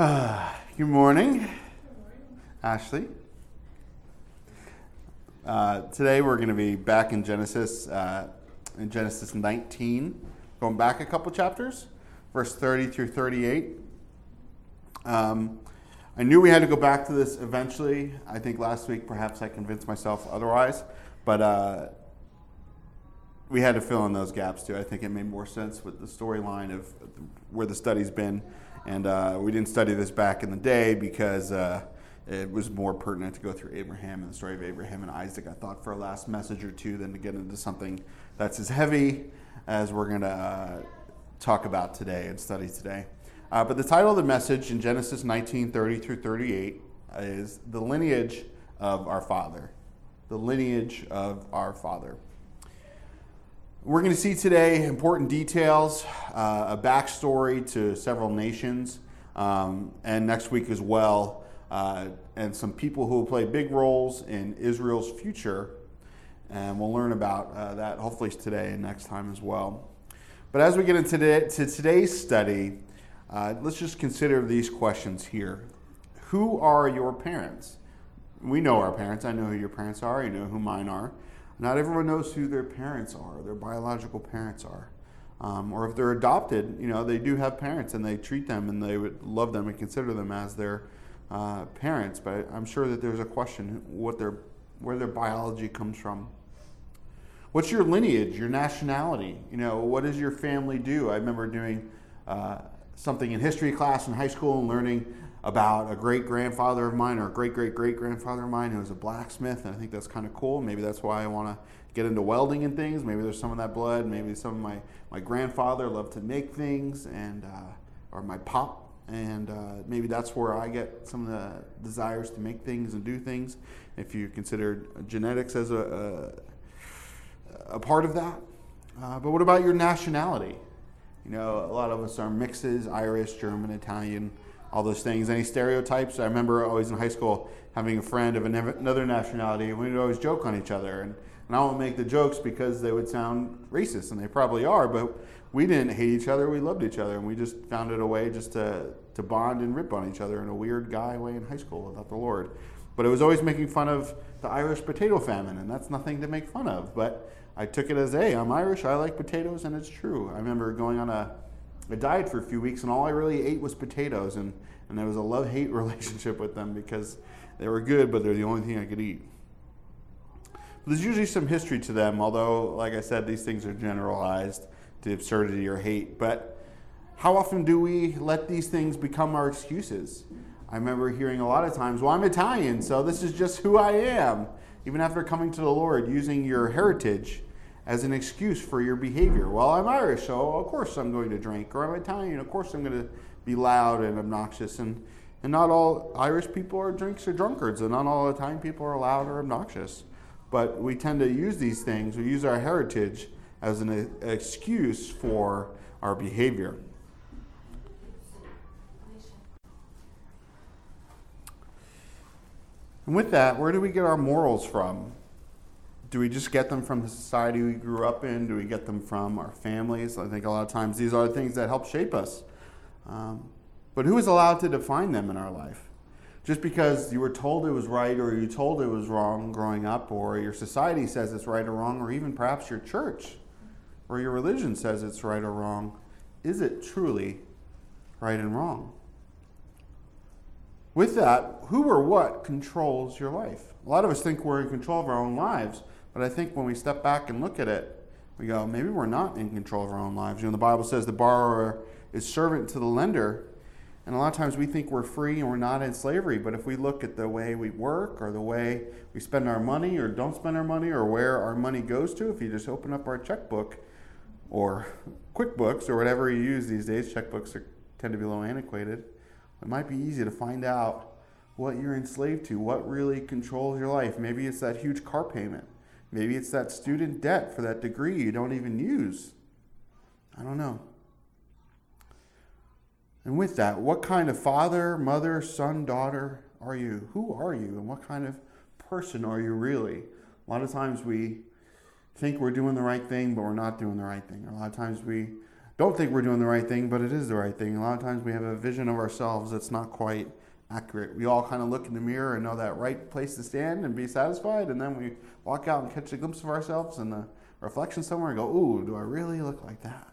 Good morning, Ashley. Uh, today we're going to be back in Genesis, uh, in Genesis 19, going back a couple chapters, verse 30 through 38. Um, I knew we had to go back to this eventually. I think last week perhaps I convinced myself otherwise, but uh, we had to fill in those gaps too. I think it made more sense with the storyline of where the study's been and uh, we didn't study this back in the day because uh, it was more pertinent to go through Abraham and the story of Abraham and Isaac, I thought, for a last message or two than to get into something that's as heavy as we're going to uh, talk about today and study today. Uh, but the title of the message in Genesis 19 30 through 38 is The Lineage of Our Father. The Lineage of Our Father. We're going to see today important details, uh, a backstory to several nations, um, and next week as well, uh, and some people who will play big roles in Israel's future. And we'll learn about uh, that hopefully today and next time as well. But as we get into today, to today's study, uh, let's just consider these questions here. Who are your parents? We know our parents. I know who your parents are. You know who mine are. Not everyone knows who their parents are, their biological parents are. Um, or if they're adopted, you know, they do have parents and they treat them and they would love them and consider them as their uh, parents. But I'm sure that there's a question what their, where their biology comes from. What's your lineage, your nationality? You know, what does your family do? I remember doing uh, something in history class in high school and learning about a great grandfather of mine or a great great great grandfather of mine who was a blacksmith, and I think that's kind of cool. Maybe that's why I want to get into welding and things. Maybe there's some of that blood. Maybe some of my my grandfather loved to make things, and uh, or my pop, and uh, maybe that's where I get some of the desires to make things and do things. If you consider genetics as a a, a part of that, uh, but what about your nationality? You know, a lot of us are mixes: Irish, German, Italian all those things. Any stereotypes? I remember always in high school having a friend of another nationality, and we would always joke on each other. And, and I won't make the jokes because they would sound racist, and they probably are, but we didn't hate each other. We loved each other, and we just found it a way just to, to bond and rip on each other in a weird guy way in high school without the Lord. But it was always making fun of the Irish potato famine, and that's nothing to make fun of. But I took it as, hey, I'm Irish, I like potatoes, and it's true. I remember going on a I died for a few weeks, and all I really ate was potatoes, and, and there was a love hate relationship with them because they were good, but they're the only thing I could eat. But there's usually some history to them, although, like I said, these things are generalized to absurdity or hate. But how often do we let these things become our excuses? I remember hearing a lot of times, well, I'm Italian, so this is just who I am. Even after coming to the Lord, using your heritage as an excuse for your behavior. Well, I'm Irish, so of course I'm going to drink, or I'm Italian, of course I'm going to be loud and obnoxious. And, and not all Irish people are drinks or drunkards, and not all Italian people are loud or obnoxious. But we tend to use these things, we use our heritage as an excuse for our behavior. And with that, where do we get our morals from? Do we just get them from the society we grew up in? Do we get them from our families? I think a lot of times these are the things that help shape us. Um, but who is allowed to define them in our life? Just because you were told it was right or you told it was wrong growing up, or your society says it's right or wrong, or even perhaps your church or your religion says it's right or wrong, is it truly right and wrong? With that, who or what controls your life? A lot of us think we're in control of our own lives, but I think when we step back and look at it, we go, maybe we're not in control of our own lives. You know, the Bible says the borrower is servant to the lender. And a lot of times we think we're free and we're not in slavery. But if we look at the way we work or the way we spend our money or don't spend our money or where our money goes to, if you just open up our checkbook or QuickBooks or whatever you use these days, checkbooks are, tend to be a little antiquated. It might be easy to find out what you're enslaved to, what really controls your life. Maybe it's that huge car payment. Maybe it's that student debt for that degree you don't even use. I don't know. And with that, what kind of father, mother, son, daughter are you? Who are you? And what kind of person are you really? A lot of times we think we're doing the right thing, but we're not doing the right thing. A lot of times we don't think we're doing the right thing, but it is the right thing. A lot of times we have a vision of ourselves that's not quite accurate. We all kind of look in the mirror and know that right place to stand and be satisfied, and then we walk out and catch a glimpse of ourselves in the reflection somewhere and go, Ooh, do I really look like that?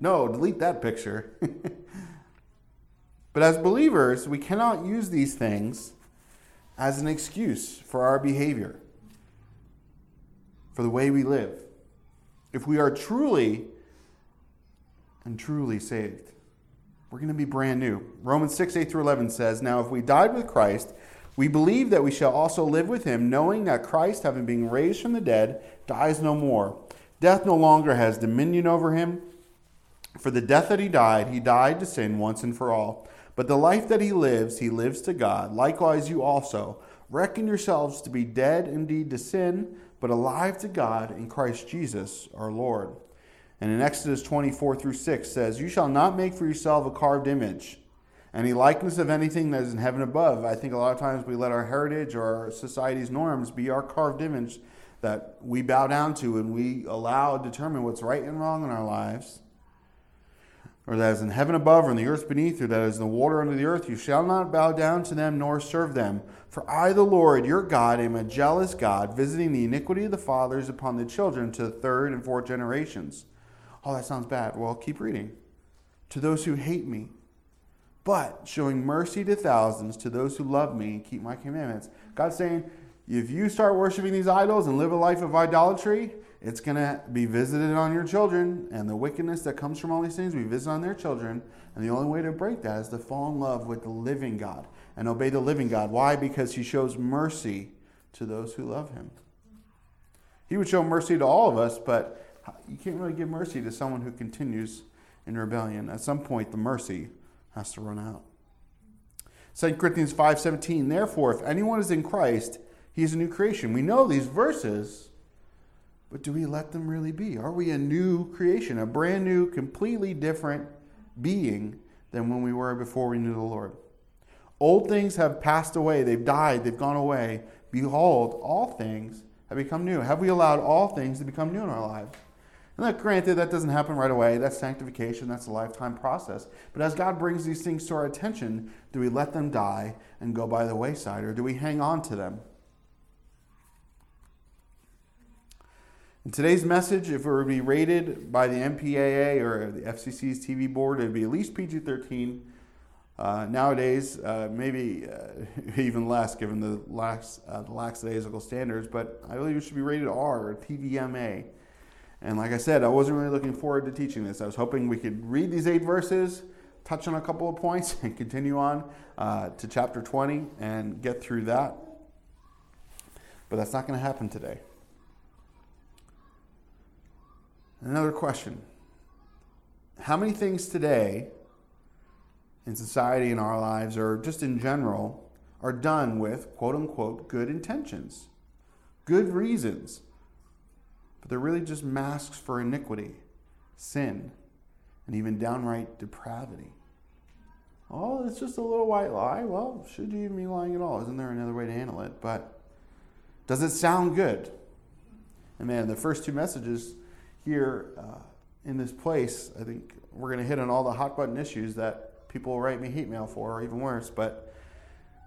No, delete that picture. but as believers, we cannot use these things as an excuse for our behavior, for the way we live. If we are truly and truly saved, we're going to be brand new. Romans 6, 8 through 11 says, Now if we died with Christ, we believe that we shall also live with him, knowing that Christ, having been raised from the dead, dies no more. Death no longer has dominion over him. For the death that he died, he died to sin once and for all. But the life that he lives, he lives to God. Likewise, you also reckon yourselves to be dead indeed to sin, but alive to God in Christ Jesus our Lord. And in Exodus 24 through 6 says, You shall not make for yourself a carved image, any likeness of anything that is in heaven above. I think a lot of times we let our heritage or our society's norms be our carved image that we bow down to and we allow determine what's right and wrong in our lives or that is in heaven above, or in the earth beneath, or that is in the water under the earth, you shall not bow down to them nor serve them. For I, the Lord your God, am a jealous God, visiting the iniquity of the fathers upon the children to the third and fourth generations. Oh, that sounds bad. Well, keep reading. To those who hate me, but showing mercy to thousands, to those who love me and keep my commandments. God's saying, if you start worshiping these idols and live a life of idolatry, it's going to be visited on your children, and the wickedness that comes from all these things will be visited on their children. And the only way to break that is to fall in love with the living God and obey the living God. Why? Because he shows mercy to those who love him. He would show mercy to all of us, but you can't really give mercy to someone who continues in rebellion. At some point, the mercy has to run out. 2 Corinthians 5:17 Therefore if anyone is in Christ he is a new creation. We know these verses but do we let them really be? Are we a new creation, a brand new, completely different being than when we were before we knew the Lord? Old things have passed away, they've died, they've gone away. Behold, all things have become new. Have we allowed all things to become new in our lives? And that, granted, that doesn't happen right away. That's sanctification, that's a lifetime process. But as God brings these things to our attention, do we let them die and go by the wayside, or do we hang on to them? In today's message, if it were to be rated by the MPAA or the FCC's TV board, it would be at least PG 13. Uh, nowadays, uh, maybe uh, even less given the, lax, uh, the lackadaisical standards, but I believe it should be rated R or TVMA. And like I said, I wasn't really looking forward to teaching this. I was hoping we could read these eight verses, touch on a couple of points, and continue on uh, to chapter 20 and get through that. But that's not going to happen today. Another question How many things today in society, in our lives, or just in general, are done with quote unquote good intentions, good reasons, but they're really just masks for iniquity, sin, and even downright depravity? Oh, it's just a little white lie. Well, should you even be lying at all? Isn't there another way to handle it? But does it sound good? And man, the first two messages here uh, in this place, I think we're going to hit on all the hot button issues that people write me hate mail for, or even worse. But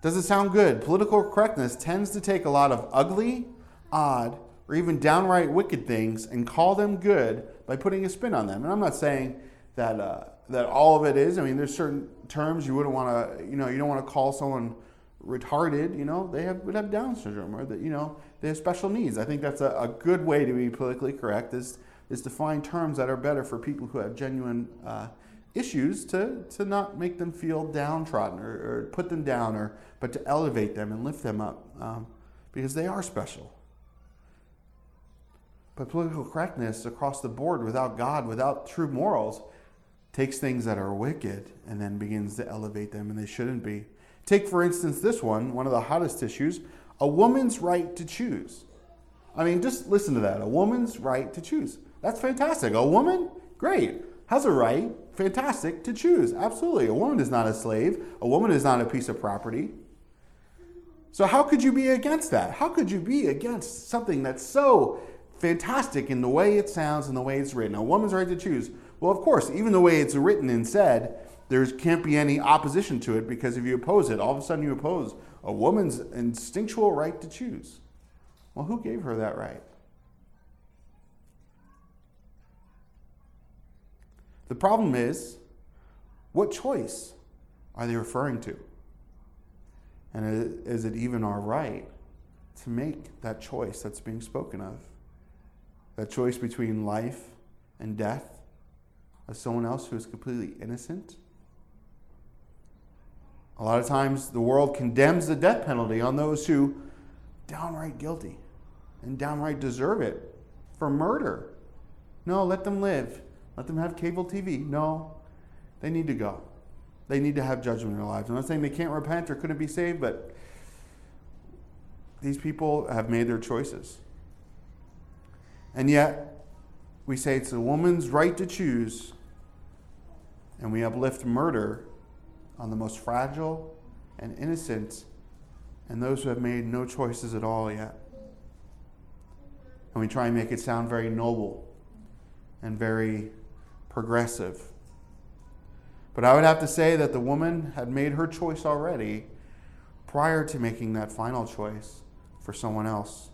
does it sound good? Political correctness tends to take a lot of ugly, odd, or even downright wicked things and call them good by putting a spin on them. And I'm not saying that uh, that all of it is. I mean, there's certain terms you wouldn't want to, you know, you don't want to call someone retarded. You know, they have would have Down syndrome, or that you know they have special needs. I think that's a, a good way to be politically correct. Is is to find terms that are better for people who have genuine uh, issues to, to not make them feel downtrodden or, or, put them down, or, but to elevate them and lift them up um, because they are special. But political correctness across the board without God, without true morals, takes things that are wicked and then begins to elevate them, and they shouldn't be. Take, for instance, this one, one of the hottest issues a woman's right to choose. I mean, just listen to that a woman's right to choose. That's fantastic. A woman, great, has a right, fantastic, to choose. Absolutely. A woman is not a slave, a woman is not a piece of property. So, how could you be against that? How could you be against something that's so fantastic in the way it sounds and the way it's written? A woman's right to choose. Well, of course, even the way it's written and said, there can't be any opposition to it because if you oppose it, all of a sudden you oppose a woman's instinctual right to choose. Well, who gave her that right? The problem is, what choice are they referring to? And is it even our right to make that choice that's being spoken of? That choice between life and death of someone else who is completely innocent? A lot of times the world condemns the death penalty on those who downright guilty and downright deserve it for murder. No, let them live. Let them have cable TV. No, they need to go. They need to have judgment in their lives. I'm not saying they can't repent or couldn't be saved, but these people have made their choices. And yet, we say it's a woman's right to choose, and we uplift murder on the most fragile and innocent and those who have made no choices at all yet. And we try and make it sound very noble and very progressive. But I would have to say that the woman had made her choice already prior to making that final choice for someone else.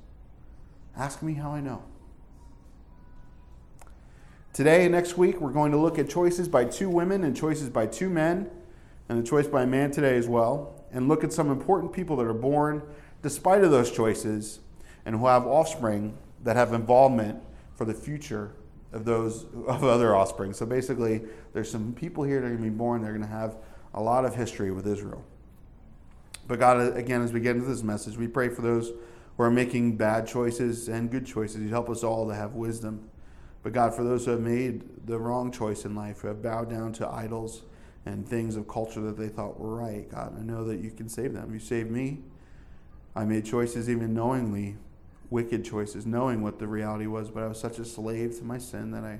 Ask me how I know. Today and next week, we're going to look at choices by two women and choices by two men, and the choice by a man today as well, and look at some important people that are born despite of those choices and who have offspring that have involvement for the future of those of other offspring. So basically, there's some people here that are going to be born. They're going to have a lot of history with Israel. But God, again, as we get into this message, we pray for those who are making bad choices and good choices. You help us all to have wisdom. But God, for those who have made the wrong choice in life, who have bowed down to idols and things of culture that they thought were right, God, I know that you can save them. You saved me. I made choices even knowingly wicked choices, knowing what the reality was, but I was such a slave to my sin that I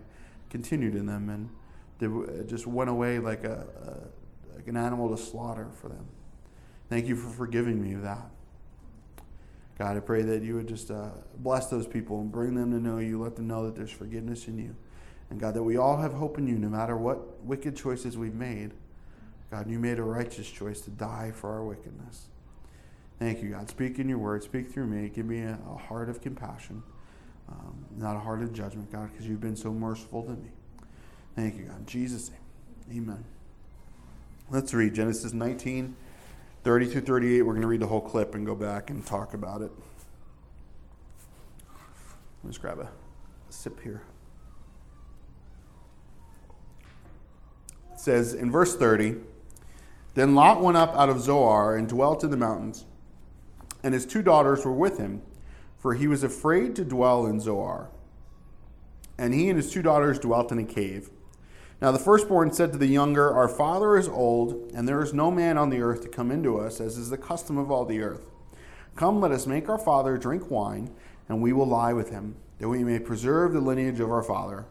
continued in them and they just went away like, a, a, like an animal to slaughter for them. Thank you for forgiving me of that. God, I pray that you would just uh, bless those people and bring them to know you. Let them know that there's forgiveness in you. And God, that we all have hope in you no matter what wicked choices we've made. God, you made a righteous choice to die for our wickedness. Thank you, God. Speak in your word. Speak through me. Give me a, a heart of compassion, um, not a heart of judgment, God, because you've been so merciful to me. Thank you, God. In Jesus' name, amen. Let's read Genesis 19, 30 through 38. We're going to read the whole clip and go back and talk about it. Let me just grab a sip here. It says in verse 30 Then Lot went up out of Zoar and dwelt in the mountains and his two daughters were with him, for he was afraid to dwell in Zoar. And he and his two daughters dwelt in a cave. Now the firstborn said to the younger, Our father is old, and there is no man on the earth to come into us, as is the custom of all the earth. Come, let us make our father drink wine, and we will lie with him, that we may preserve the lineage of our father.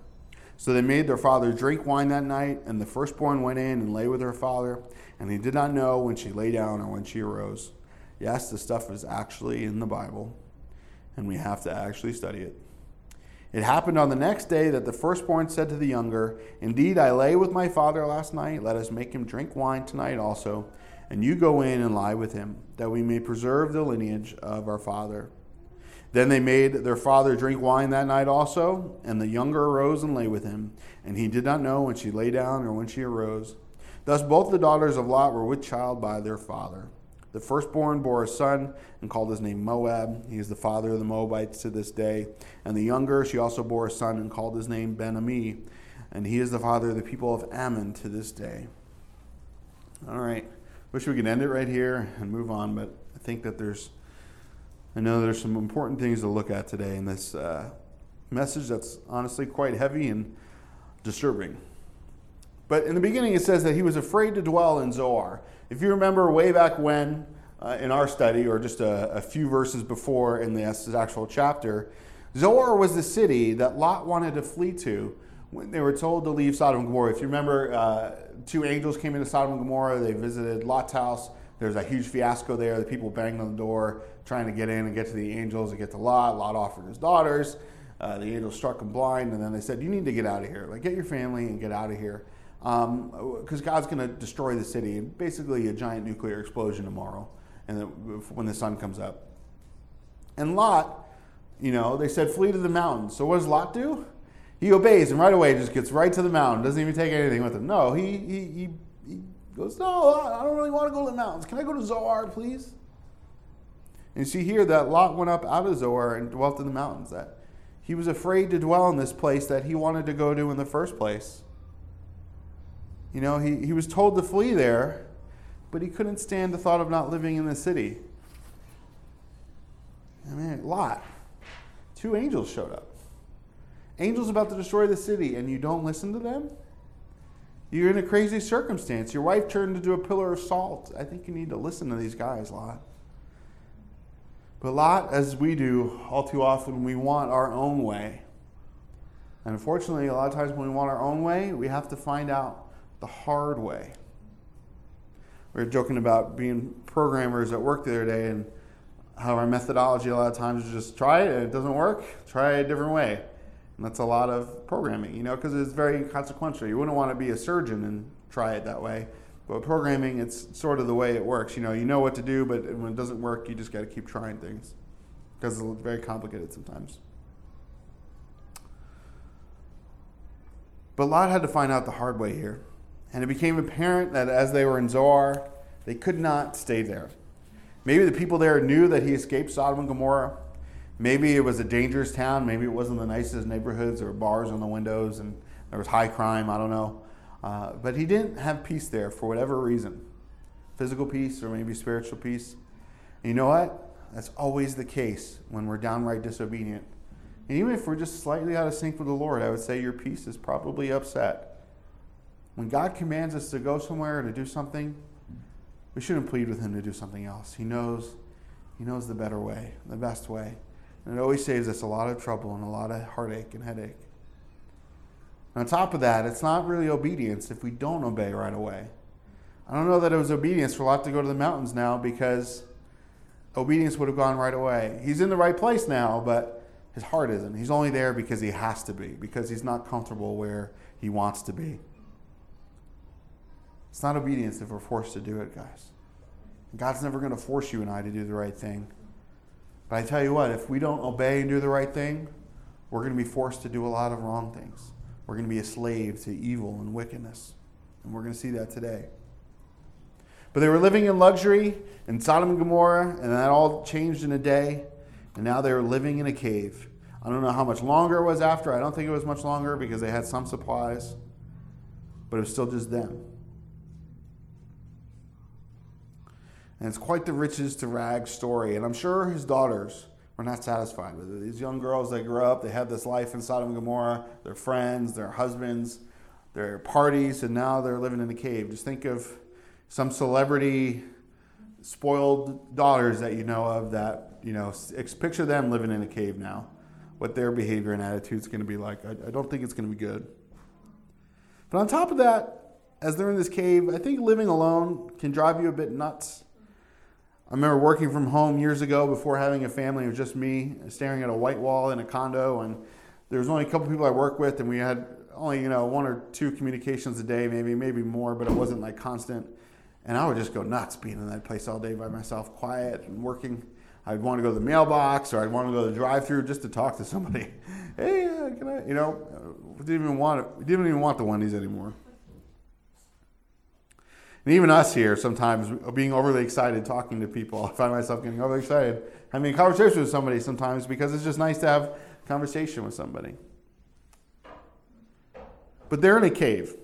So they made their father drink wine that night, and the firstborn went in and lay with her father, and he did not know when she lay down or when she arose. Yes, the stuff is actually in the Bible, and we have to actually study it. It happened on the next day that the firstborn said to the younger, Indeed, I lay with my father last night. Let us make him drink wine tonight also, and you go in and lie with him, that we may preserve the lineage of our father. Then they made their father drink wine that night also, and the younger arose and lay with him, and he did not know when she lay down or when she arose. Thus both the daughters of Lot were with child by their father. The firstborn bore a son and called his name Moab. He is the father of the Moabites to this day. And the younger, she also bore a son and called his name Ben Ami. And he is the father of the people of Ammon to this day. All right. Wish we could end it right here and move on, but I think that there's, I know there's some important things to look at today in this uh, message that's honestly quite heavy and disturbing. But in the beginning, it says that he was afraid to dwell in Zoar. If you remember way back when uh, in our study, or just a, a, few verses before in this actual chapter, Zoar was the city that Lot wanted to flee to when they were told to leave Sodom and Gomorrah. If you remember, uh, two angels came into Sodom and Gomorrah, they visited Lot's house. There's a huge fiasco there. The people banged on the door trying to get in and get to the angels and get to Lot. Lot offered his daughters. uh, the angels struck him blind, and then they said, "You need to get out of here. Like, get your family and get out of here, because um, God's going to destroy the city. Basically, a giant nuclear explosion tomorrow, and the, when the sun comes up." And Lot, you know, they said, "Flee to the mountains." So what does Lot do? He obeys and right away just gets right to the mountain. Doesn't even take anything with him. No, he he he, he goes, "No, I don't really want to go to the mountains. Can I go to Zoar, please?" And you see here that Lot went up out of Zoar and dwelt in the mountains. That he was afraid to dwell in this place that he wanted to go to in the first place. You know, he, he was told to flee there, but he couldn't stand the thought of not living in the city. I mean, Lot. Two angels showed up. Angels about to destroy the city, and you don't listen to them? You're in a crazy circumstance. Your wife turned into a pillar of salt. I think you need to listen to these guys, Lot. But Lot, as we do all too often, we want our own way. And unfortunately, a lot of times when we want our own way, we have to find out the hard way. We were joking about being programmers at work the other day and how our methodology a lot of times is just try it, and it doesn't work, try it a different way. And that's a lot of programming, you know, because it's very inconsequential. You wouldn't want to be a surgeon and try it that way. But programming, it's sort of the way it works. You know, you know what to do, but when it doesn't work, you just got to keep trying things because it's very complicated sometimes. But Lot had to find out the hard way here. And it became apparent that as they were in Zoar, they could not stay there. Maybe the people there knew that he escaped Sodom and Gomorrah. Maybe it was a dangerous town. Maybe it wasn't the nicest neighborhoods or bars on the windows and there was high crime. I don't know. Uh, but he didn't have peace there for whatever reason physical peace or maybe spiritual peace. And you know what? That's always the case when we're downright disobedient. And even if we're just slightly out of sync with the Lord, I would say your peace is probably upset. When God commands us to go somewhere or to do something, we shouldn't plead with Him to do something else. He knows, He knows the better way, the best way. And it always saves us a lot of trouble and a lot of heartache and headache. On top of that, it's not really obedience if we don't obey right away. I don't know that it was obedience for Lot to go to the mountains now because obedience would have gone right away. He's in the right place now, but his heart isn't. He's only there because he has to be, because he's not comfortable where he wants to be. It's not obedience if we're forced to do it, guys. God's never going to force you and I to do the right thing. But I tell you what, if we don't obey and do the right thing, we're going to be forced to do a lot of wrong things. We're going to be a slave to evil and wickedness. And we're going to see that today. But they were living in luxury in Sodom and Gomorrah, and that all changed in a day. And now they were living in a cave. I don't know how much longer it was after. I don't think it was much longer because they had some supplies, but it was still just them. And it's quite the riches to rags story. And I'm sure his daughters we're not satisfied with it. These young girls, they grow up, they have this life in Sodom and Gomorrah, their friends, their husbands, their parties, and now they're living in a cave. Just think of some celebrity spoiled daughters that you know of that, you know, picture them living in a cave now, what their behavior and attitude is going to be like. I, I don't think it's going to be good. But on top of that, as they're in this cave, I think living alone can drive you a bit nuts. I remember working from home years ago before having a family. It was just me staring at a white wall in a condo, and there was only a couple people I worked with, and we had only you know one or two communications a day, maybe maybe more, but it wasn't like constant. And I would just go nuts being in that place all day by myself, quiet and working. I'd want to go to the mailbox or I'd want to go to the drive-through just to talk to somebody. hey, uh, can I? You know, we didn't even want it. Didn't even want the Wendy's anymore. And even us here, sometimes being overly excited talking to people, I find myself getting overly excited having a conversation with somebody sometimes because it's just nice to have a conversation with somebody. But they're in a cave.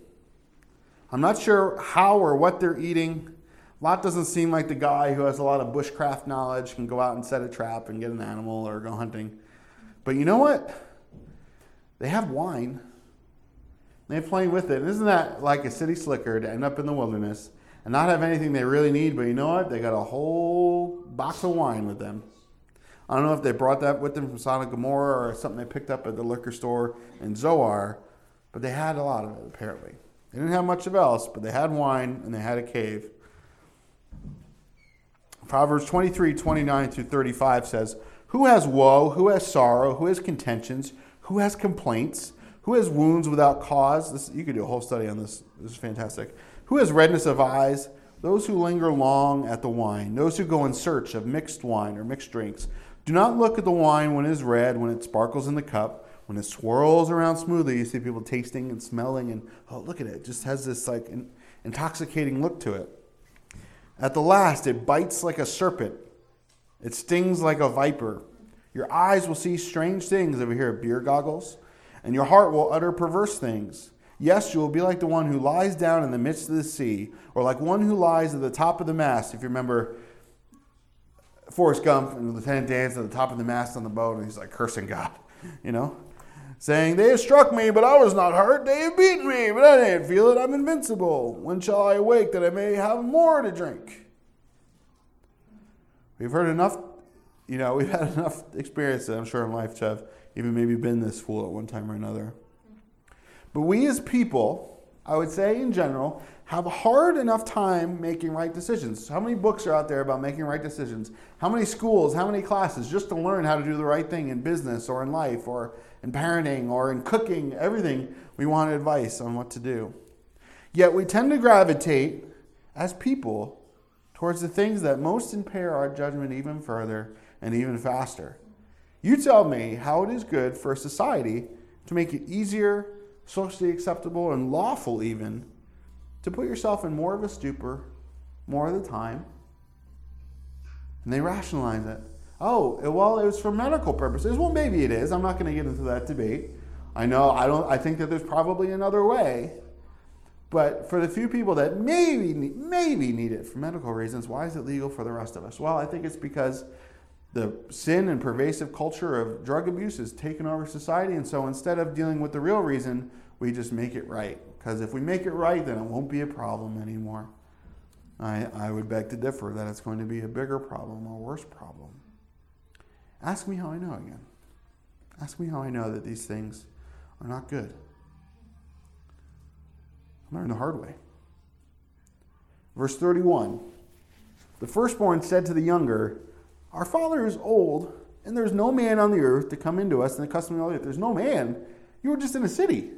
I'm not sure how or what they're eating. Lot doesn't seem like the guy who has a lot of bushcraft knowledge, can go out and set a trap and get an animal or go hunting. But you know what? They have wine. They're playing with it. isn't that like a city slicker to end up in the wilderness and not have anything they really need? But you know what? They got a whole box of wine with them. I don't know if they brought that with them from Sodom and Gomorrah or something they picked up at the liquor store in Zoar, but they had a lot of it apparently. They didn't have much of else, but they had wine and they had a cave. Proverbs 23, 29 through 35 says, Who has woe? Who has sorrow? Who has contentions? Who has complaints? Who has wounds without cause? This, you could do a whole study on this. This is fantastic. Who has redness of eyes? Those who linger long at the wine. Those who go in search of mixed wine or mixed drinks. Do not look at the wine when it is red, when it sparkles in the cup, when it swirls around smoothly. You see people tasting and smelling, and oh, look at it. It just has this like intoxicating look to it. At the last, it bites like a serpent, it stings like a viper. Your eyes will see strange things over here beer goggles, and your heart will utter perverse things. Yes, you will be like the one who lies down in the midst of the sea, or like one who lies at the top of the mast. If you remember Forrest Gump and Lieutenant Dan's at the top of the mast on the boat, and he's like cursing God, you know, saying, They have struck me, but I was not hurt. They have beaten me, but I didn't feel it. I'm invincible. When shall I awake that I may have more to drink? We've heard enough, you know, we've had enough experience, I'm sure, in life have even maybe been this fool at one time or another. But we as people, I would say in general, have a hard enough time making right decisions. How many books are out there about making right decisions? How many schools, how many classes just to learn how to do the right thing in business or in life or in parenting or in cooking, everything we want advice on what to do. Yet we tend to gravitate as people towards the things that most impair our judgment even further and even faster. You tell me how it is good for a society to make it easier, socially acceptable, and lawful even to put yourself in more of a stupor more of the time. And they rationalize it. Oh, well, it was for medical purposes. Well, maybe it is. I'm not going to get into that debate. I know I don't I think that there's probably another way. But for the few people that maybe maybe need it for medical reasons, why is it legal for the rest of us? Well, I think it's because the sin and pervasive culture of drug abuse has taken over society. And so instead of dealing with the real reason, we just make it right. Because if we make it right, then it won't be a problem anymore. I, I would beg to differ that it's going to be a bigger problem or worse problem. Ask me how I know again. Ask me how I know that these things are not good. I learned the hard way. Verse 31 The firstborn said to the younger, our father is old, and there's no man on the earth to come into us and the custom of the earth. There's no man. You were just in a city.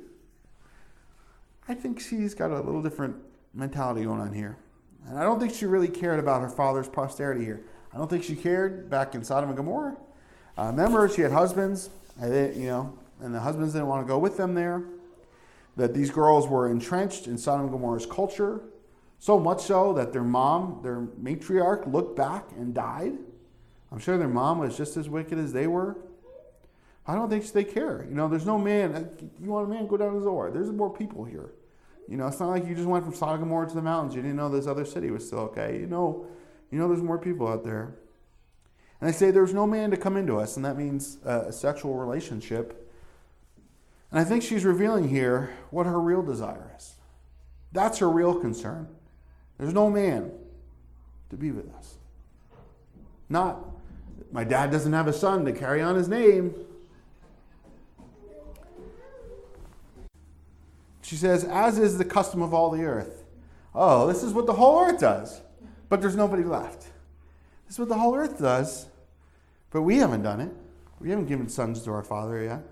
I think she's got a little different mentality going on here. And I don't think she really cared about her father's posterity here. I don't think she cared back in Sodom and Gomorrah. Uh, remember, she had husbands, you know, and the husbands didn't want to go with them there. That these girls were entrenched in Sodom and Gomorrah's culture, so much so that their mom, their matriarch, looked back and died. I'm sure their mom was just as wicked as they were. I don't think they care. You know, there's no man. Uh, you want a man? Go down to Zoar. There's more people here. You know, it's not like you just went from Gomorrah to the mountains. You didn't know this other city was still okay. You know, you know, there's more people out there. And they say there's no man to come into us, and that means a sexual relationship. And I think she's revealing here what her real desire is. That's her real concern. There's no man to be with us. Not my dad doesn't have a son to carry on his name. She says, as is the custom of all the earth. Oh, this is what the whole earth does. But there's nobody left. This is what the whole earth does. But we haven't done it. We haven't given sons to our father yet.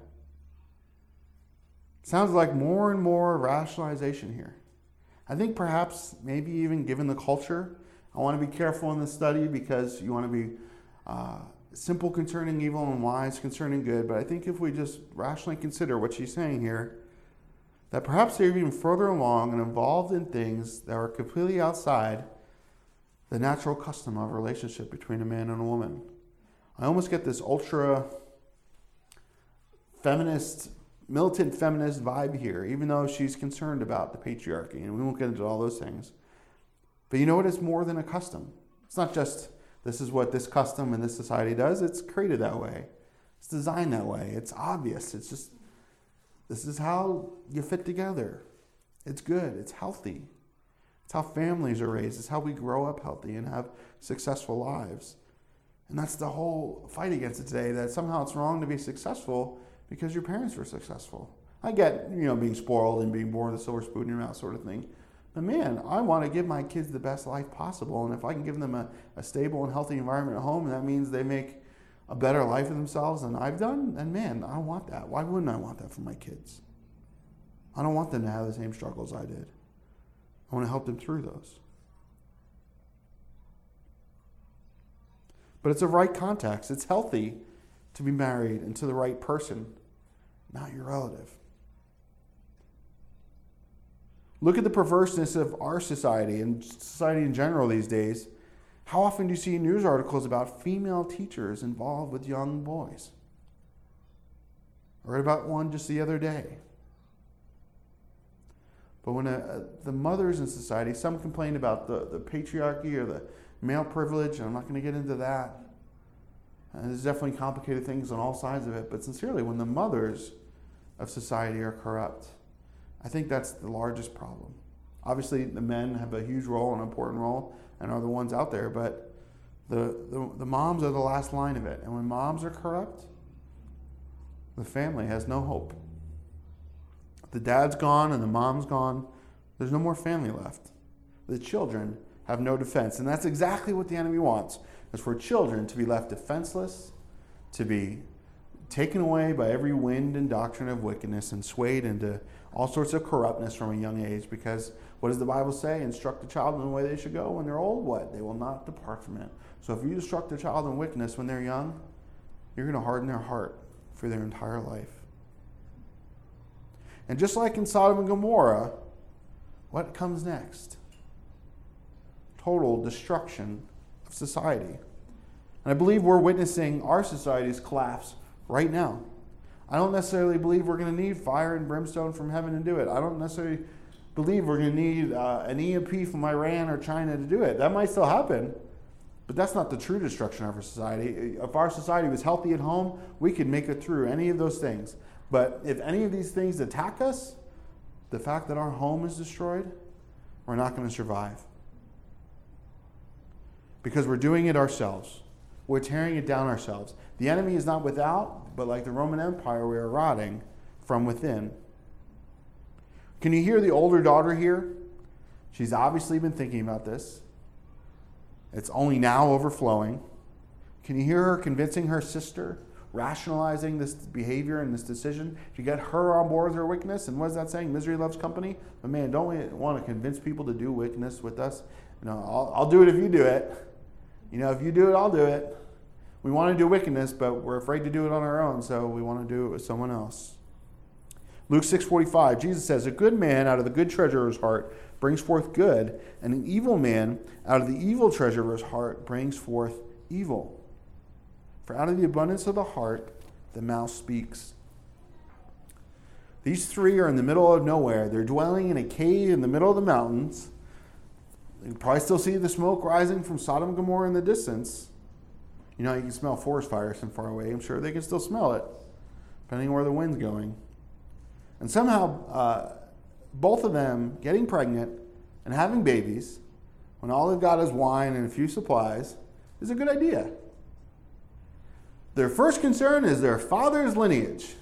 Sounds like more and more rationalization here. I think perhaps, maybe even given the culture, I want to be careful in this study because you want to be uh, simple concerning evil and wise concerning good. But I think if we just rationally consider what she's saying here, that perhaps they're even further along and involved in things that are completely outside the natural custom of a relationship between a man and a woman. I almost get this ultra feminist, militant feminist vibe here, even though she's concerned about the patriarchy, and we won't get into all those things. But you know what? It's more than a custom. It's not just this is what this custom and this society does. It's created that way. It's designed that way. It's obvious. It's just, this is how you fit together. It's good. It's healthy. It's how families are raised. It's how we grow up healthy and have successful lives. And that's the whole fight against it today that somehow it's wrong to be successful because your parents were successful. I get, you know, being spoiled and being born with a silver spoon in your mouth sort of thing. But man, I want to give my kids the best life possible. And if I can give them a, a stable and healthy environment at home, and that means they make a better life for themselves than I've done, then man, I want that. Why wouldn't I want that for my kids? I don't want them to have the same struggles I did. I want to help them through those. But it's a right context. It's healthy to be married and to the right person, not your relative. Look at the perverseness of our society and society in general these days. How often do you see news articles about female teachers involved with young boys? I read about one just the other day. But when a, a, the mothers in society, some complain about the, the patriarchy or the male privilege, and I'm not going to get into that. And there's definitely complicated things on all sides of it. But sincerely, when the mothers of society are corrupt, I think that's the largest problem. Obviously, the men have a huge role, an important role, and are the ones out there, but the, the, the moms are the last line of it. And when moms are corrupt, the family has no hope. The dad's gone and the mom's gone. There's no more family left. The children have no defense. And that's exactly what the enemy wants is for children to be left defenseless, to be taken away by every wind and doctrine of wickedness and swayed into all sorts of corruptness from a young age because what does the bible say? Instruct the child in the way they should go when they're old? What? They will not depart from it. So if you instruct a child in wickedness when they're young you're going to harden their heart for their entire life. And just like in sodom and gomorrah what comes next? Total destruction of society. And i believe we're witnessing our society's collapse right now. I don't necessarily believe we're going to need fire and brimstone from heaven to do it. I don't necessarily believe we're going to need uh, an EMP from Iran or China to do it. That might still happen, but that's not the true destruction of our society. If our society was healthy at home, we could make it through any of those things. But if any of these things attack us, the fact that our home is destroyed, we're not going to survive. Because we're doing it ourselves. We're tearing it down ourselves. The enemy is not without, but like the Roman Empire, we are rotting from within. Can you hear the older daughter here? She's obviously been thinking about this. It's only now overflowing. Can you hear her convincing her sister, rationalizing this behavior and this decision to get her on board with her wickedness? And what is that saying? Misery loves company. But man, don't we want to convince people to do wickedness with us? You know, I'll, I'll do it if you do it. You know, if you do it, I'll do it we want to do wickedness, but we're afraid to do it on our own, so we want to do it with someone else. Luke 6:45, Jesus says, "A good man out of the good treasure of his heart brings forth good, and an evil man out of the evil treasure of his heart brings forth evil. For out of the abundance of the heart the mouth speaks." These three are in the middle of nowhere. They're dwelling in a cave in the middle of the mountains. You probably still see the smoke rising from Sodom and Gomorrah in the distance. You know, you can smell forest fires from far away. I'm sure they can still smell it, depending on where the wind's going. And somehow, uh, both of them getting pregnant and having babies when all they've got is wine and a few supplies is a good idea. Their first concern is their father's lineage.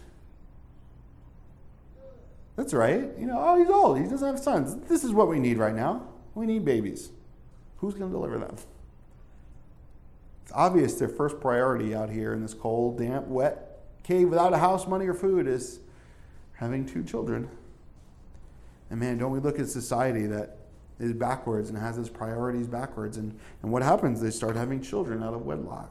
That's right. You know, oh, he's old. He doesn't have sons. This is what we need right now. We need babies. Who's going to deliver them? It's obvious their first priority out here in this cold, damp, wet cave without a house, money, or food is having two children. And man, don't we look at society that is backwards and has its priorities backwards? And, and what happens? They start having children out of wedlock,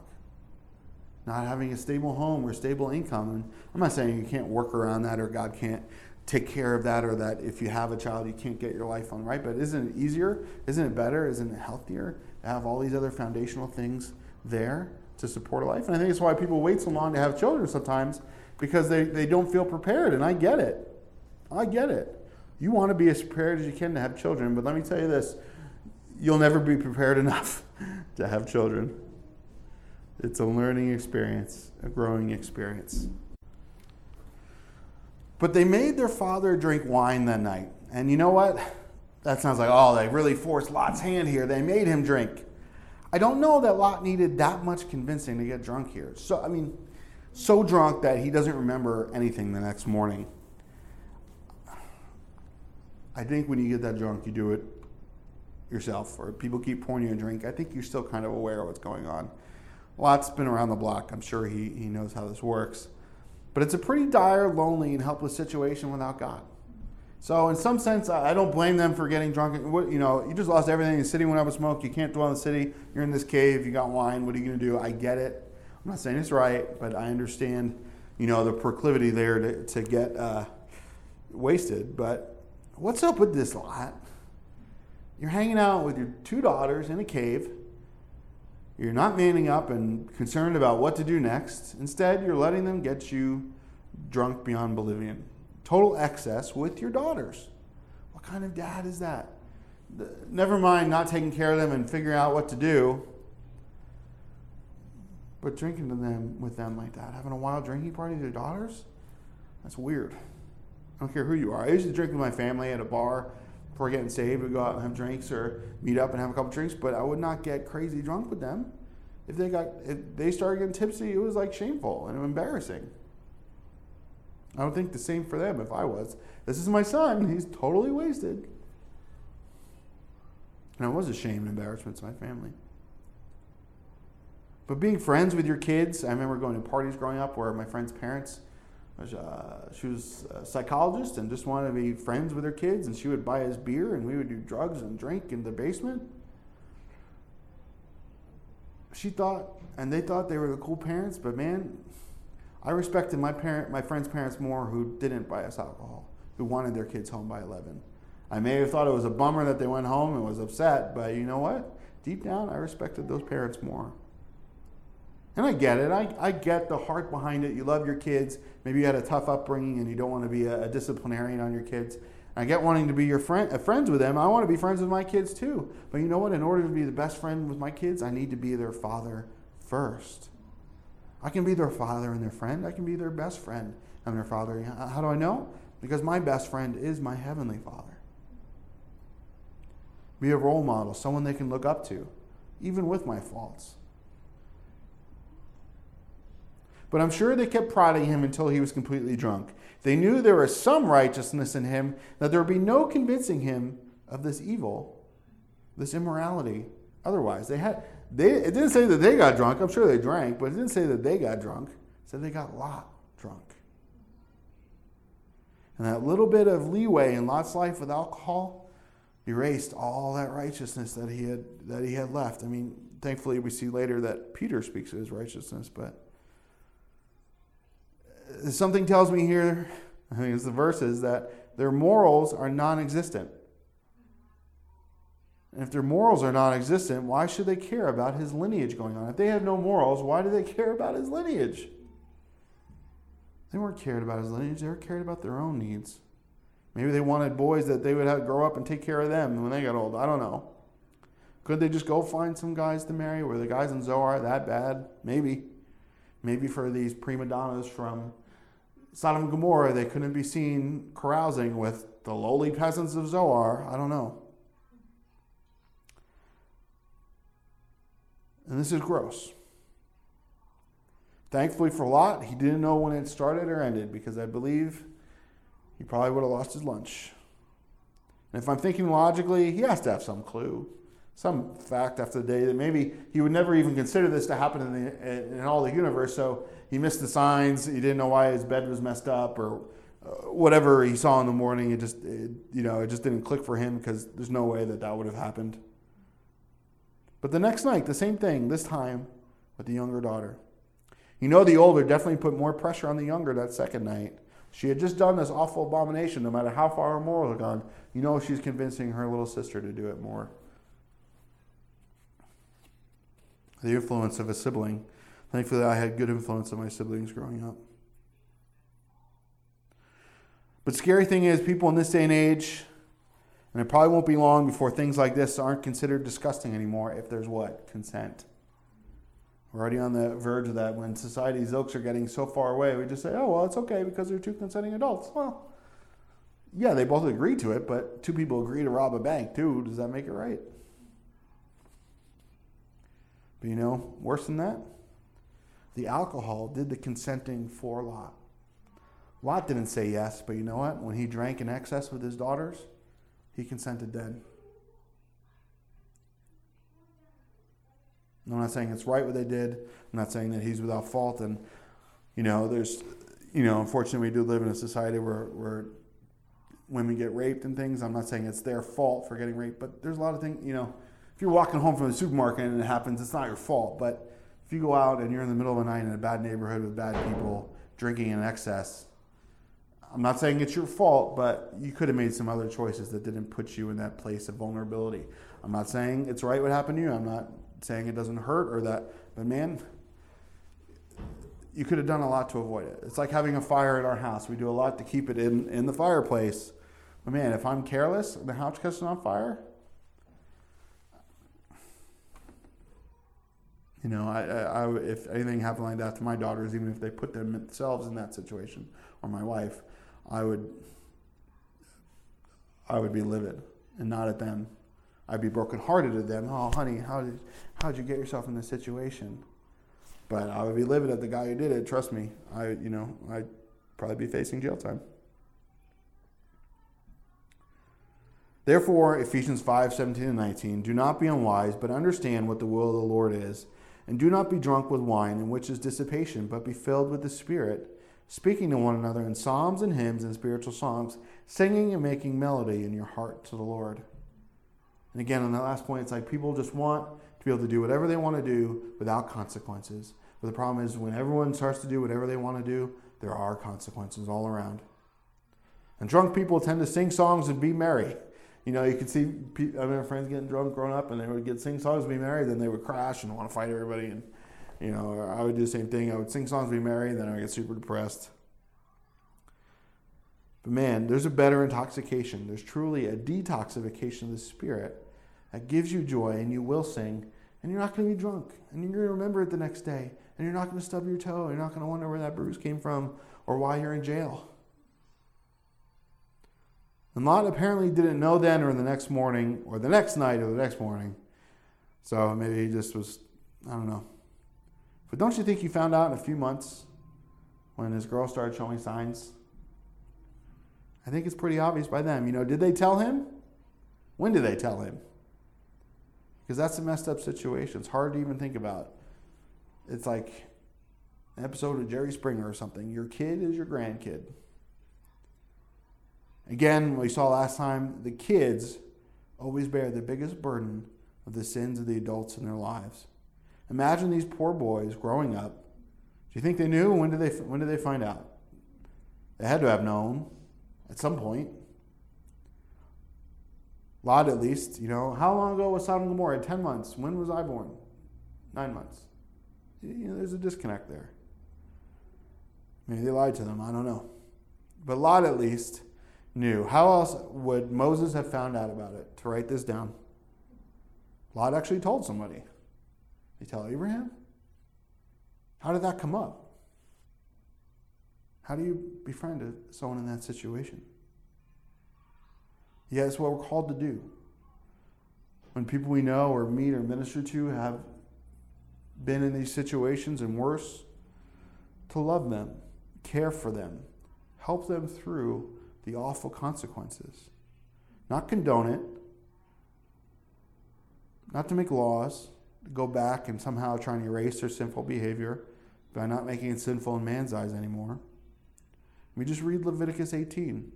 not having a stable home or stable income. And I'm not saying you can't work around that or God can't take care of that or that if you have a child you can't get your life on right but isn't it easier isn't it better isn't it healthier to have all these other foundational things there to support a life. And I think it's why people wait so long to have children sometimes because they, they don't feel prepared. And I get it. I get it. You want to be as prepared as you can to have children, but let me tell you this you'll never be prepared enough to have children. It's a learning experience, a growing experience. But they made their father drink wine that night. And you know what? That sounds like, oh, they really forced Lot's hand here. They made him drink. I don't know that Lot needed that much convincing to get drunk here. So, I mean, so drunk that he doesn't remember anything the next morning. I think when you get that drunk, you do it yourself, or people keep pouring you a drink. I think you're still kind of aware of what's going on. Lot's been around the block. I'm sure he, he knows how this works. But it's a pretty dire, lonely, and helpless situation without God. So, in some sense, I don't blame them for getting drunk. You know, you just lost everything. In the city went up in smoke. You can't dwell in the city. You're in this cave. You got wine. What are you going to do? I get it. I'm not saying it's right, but I understand, you know, the proclivity there to, to get uh, wasted. But what's up with this lot? You're hanging out with your two daughters in a cave. You're not manning up and concerned about what to do next. Instead, you're letting them get you drunk beyond Bolivian. Total excess with your daughters. What kind of dad is that? Never mind not taking care of them and figuring out what to do, but drinking to them with them like that, having a wild drinking party with your daughters, that's weird. I don't care who you are. I used to drink with my family at a bar before getting saved. We'd go out and have drinks or meet up and have a couple drinks, but I would not get crazy drunk with them. If they got if they started getting tipsy, it was like shameful and embarrassing. I would think the same for them if I was. This is my son. He's totally wasted. And I was ashamed and embarrassment to my family. But being friends with your kids, I remember going to parties growing up where my friend's parents, was, uh, she was a psychologist and just wanted to be friends with her kids, and she would buy us beer, and we would do drugs and drink in the basement. She thought, and they thought they were the cool parents, but man, I respected my parent, my friends' parents more who didn't buy us alcohol, who wanted their kids home by 11. I may have thought it was a bummer that they went home and was upset, but you know what? Deep down, I respected those parents more. And I get it. I, I get the heart behind it. You love your kids. Maybe you had a tough upbringing and you don't want to be a, a disciplinarian on your kids. I get wanting to be your friend, uh, friends with them. I want to be friends with my kids too. But you know what? In order to be the best friend with my kids, I need to be their father first. I can be their father and their friend. I can be their best friend and their father. How do I know? Because my best friend is my heavenly father. Be a role model, someone they can look up to, even with my faults. But I'm sure they kept prodding him until he was completely drunk. They knew there was some righteousness in him, that there would be no convincing him of this evil, this immorality. Otherwise, they had they, it didn't say that they got drunk. I'm sure they drank, but it didn't say that they got drunk. It said they got Lot drunk. And that little bit of leeway in Lot's life with alcohol erased all that righteousness that he had that he had left. I mean, thankfully we see later that Peter speaks of his righteousness, but something tells me here, I think it's the verses, that their morals are non existent. And if their morals are non existent, why should they care about his lineage going on? If they have no morals, why do they care about his lineage? They weren't cared about his lineage, they were cared about their own needs. Maybe they wanted boys that they would have grow up and take care of them when they got old. I don't know. Could they just go find some guys to marry? Were the guys in Zoar that bad? Maybe. Maybe for these prima donnas from Sodom and Gomorrah, they couldn't be seen carousing with the lowly peasants of Zoar. I don't know. And this is gross. Thankfully for Lot, he didn't know when it started or ended because I believe he probably would have lost his lunch. And if I'm thinking logically, he has to have some clue, some fact after the day that maybe he would never even consider this to happen in, the, in all the universe. So he missed the signs. He didn't know why his bed was messed up or uh, whatever he saw in the morning. It just, it, you know, it just didn't click for him because there's no way that that would have happened. But the next night, the same thing, this time with the younger daughter. You know, the older definitely put more pressure on the younger that second night. She had just done this awful abomination, no matter how far her morals had gone. You know, she's convincing her little sister to do it more. The influence of a sibling. Thankfully, I had good influence on my siblings growing up. But scary thing is, people in this day and age, and it probably won't be long before things like this aren't considered disgusting anymore if there's what? Consent. We're already on the verge of that when society's ilks are getting so far away. We just say, oh, well, it's okay because they're two consenting adults. Well, yeah, they both agree to it, but two people agree to rob a bank too. Does that make it right? But you know, worse than that, the alcohol did the consenting for Lot. Lot didn't say yes, but you know what? When he drank in excess with his daughters, he consented then. I'm not saying it's right what they did. I'm not saying that he's without fault. And, you know, there's, you know, unfortunately, we do live in a society where, where women get raped and things. I'm not saying it's their fault for getting raped, but there's a lot of things, you know, if you're walking home from the supermarket and it happens, it's not your fault. But if you go out and you're in the middle of the night in a bad neighborhood with bad people drinking in excess, I'm not saying it's your fault, but you could have made some other choices that didn't put you in that place of vulnerability. I'm not saying it's right what happened to you. I'm not saying it doesn't hurt or that, but man, you could have done a lot to avoid it. It's like having a fire at our house. We do a lot to keep it in, in the fireplace. But man, if I'm careless and the house catches on fire, you know, I, I, I, if anything happened like that to my daughters, even if they put themselves in that situation, or my wife, I would, I would be livid and not at them. I'd be brokenhearted at them. Oh, honey, how did, how'd you get yourself in this situation? But I would be livid at the guy who did it. Trust me, I, you know, I'd probably be facing jail time. Therefore, Ephesians 5 17 and 19, do not be unwise, but understand what the will of the Lord is. And do not be drunk with wine, in which is dissipation, but be filled with the Spirit, speaking to one another in psalms and hymns and spiritual songs, singing and making melody in your heart to the Lord. And again, on that last point, it's like people just want to be able to do whatever they want to do without consequences. But the problem is, when everyone starts to do whatever they want to do, there are consequences all around. And drunk people tend to sing songs and be merry. You know, you could see I remember friends getting drunk growing up, and they would get sing songs, and be merry, then they would crash and want to fight everybody. And you know, I would do the same thing. I would sing songs, be merry, and then I would get super depressed. But man, there's a better intoxication. There's truly a detoxification of the spirit that gives you joy, and you will sing, and you're not going to be drunk, and you're going to remember it the next day, and you're not going to stub your toe, you're not going to wonder where that bruise came from or why you're in jail. And Lot apparently didn't know then or the next morning or the next night or the next morning. So maybe he just was, I don't know. But don't you think he found out in a few months when his girl started showing signs? I think it's pretty obvious by them. You know, did they tell him? When did they tell him? Because that's a messed up situation. It's hard to even think about. It's like an episode of Jerry Springer or something. Your kid is your grandkid. Again, we saw last time, the kids always bear the biggest burden of the sins of the adults in their lives. Imagine these poor boys growing up. Do you think they knew? When did they, when did they find out? They had to have known at some point. Lot, at least, you know. How long ago was Sodom and Gomorrah? 10 months. When was I born? Nine months. You know, there's a disconnect there. Maybe they lied to them. I don't know. But Lot, at least, knew. How else would Moses have found out about it? To write this down. Lot actually told somebody. He tell Abraham? How did that come up? How do you befriend someone in that situation? Yeah, it's what we're called to do. When people we know or meet or minister to have been in these situations and worse, to love them, care for them, help them through the awful consequences. Not condone it, not to make laws, go back and somehow try and erase their sinful behavior by not making it sinful in man's eyes anymore. We just read Leviticus 18.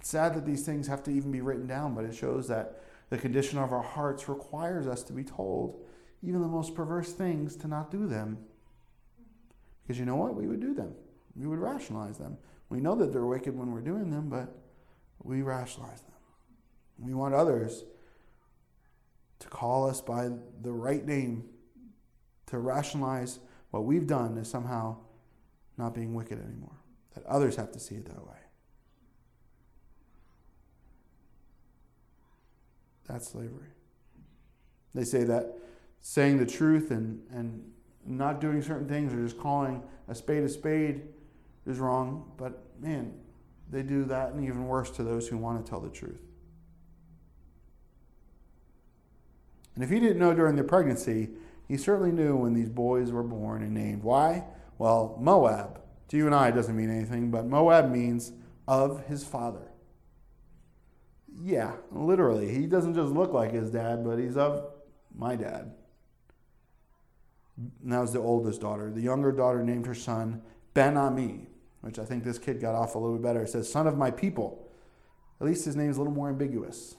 It's sad that these things have to even be written down, but it shows that the condition of our hearts requires us to be told, even the most perverse things, to not do them. Because you know what? We would do them, we would rationalize them. We know that they're wicked when we're doing them, but we rationalize them. We want others to call us by the right name, to rationalize what we've done as somehow not being wicked anymore. That others have to see it that way. That's slavery. They say that saying the truth and, and not doing certain things or just calling a spade a spade is wrong, but man, they do that and even worse to those who want to tell the truth. And if he didn't know during the pregnancy, he certainly knew when these boys were born and named. Why? Well, Moab, to you and I, doesn't mean anything, but Moab means of his father. Yeah, literally. He doesn't just look like his dad, but he's of my dad. And that was the oldest daughter. The younger daughter named her son Ben Ami, which I think this kid got off a little bit better. It says, Son of my people. At least his name is a little more ambiguous.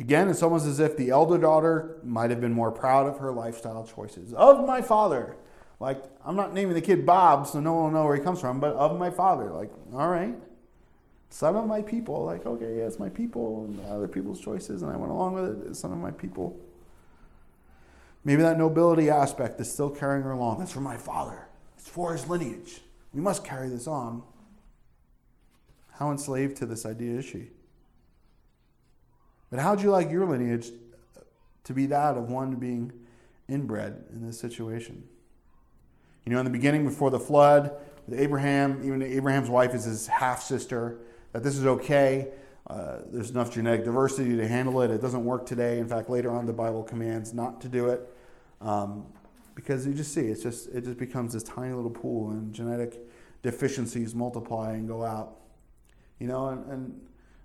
Again, it's almost as if the elder daughter might have been more proud of her lifestyle choices. Of my father. Like, I'm not naming the kid Bob, so no one will know where he comes from, but of my father. Like, all right. Son of my people. Like, okay, yeah, it's my people and other people's choices, and I went along with it. It's son of my people. Maybe that nobility aspect is still carrying her along. That's for my father. It's for his lineage. We must carry this on. How enslaved to this idea is she? But how'd you like your lineage to be that of one being inbred in this situation? You know, in the beginning, before the flood, with Abraham, even Abraham's wife is his half sister, that this is okay. Uh, there's enough genetic diversity to handle it. It doesn't work today. In fact, later on, the Bible commands not to do it um, because you just see it's just it just becomes this tiny little pool, and genetic deficiencies multiply and go out. You know, and, and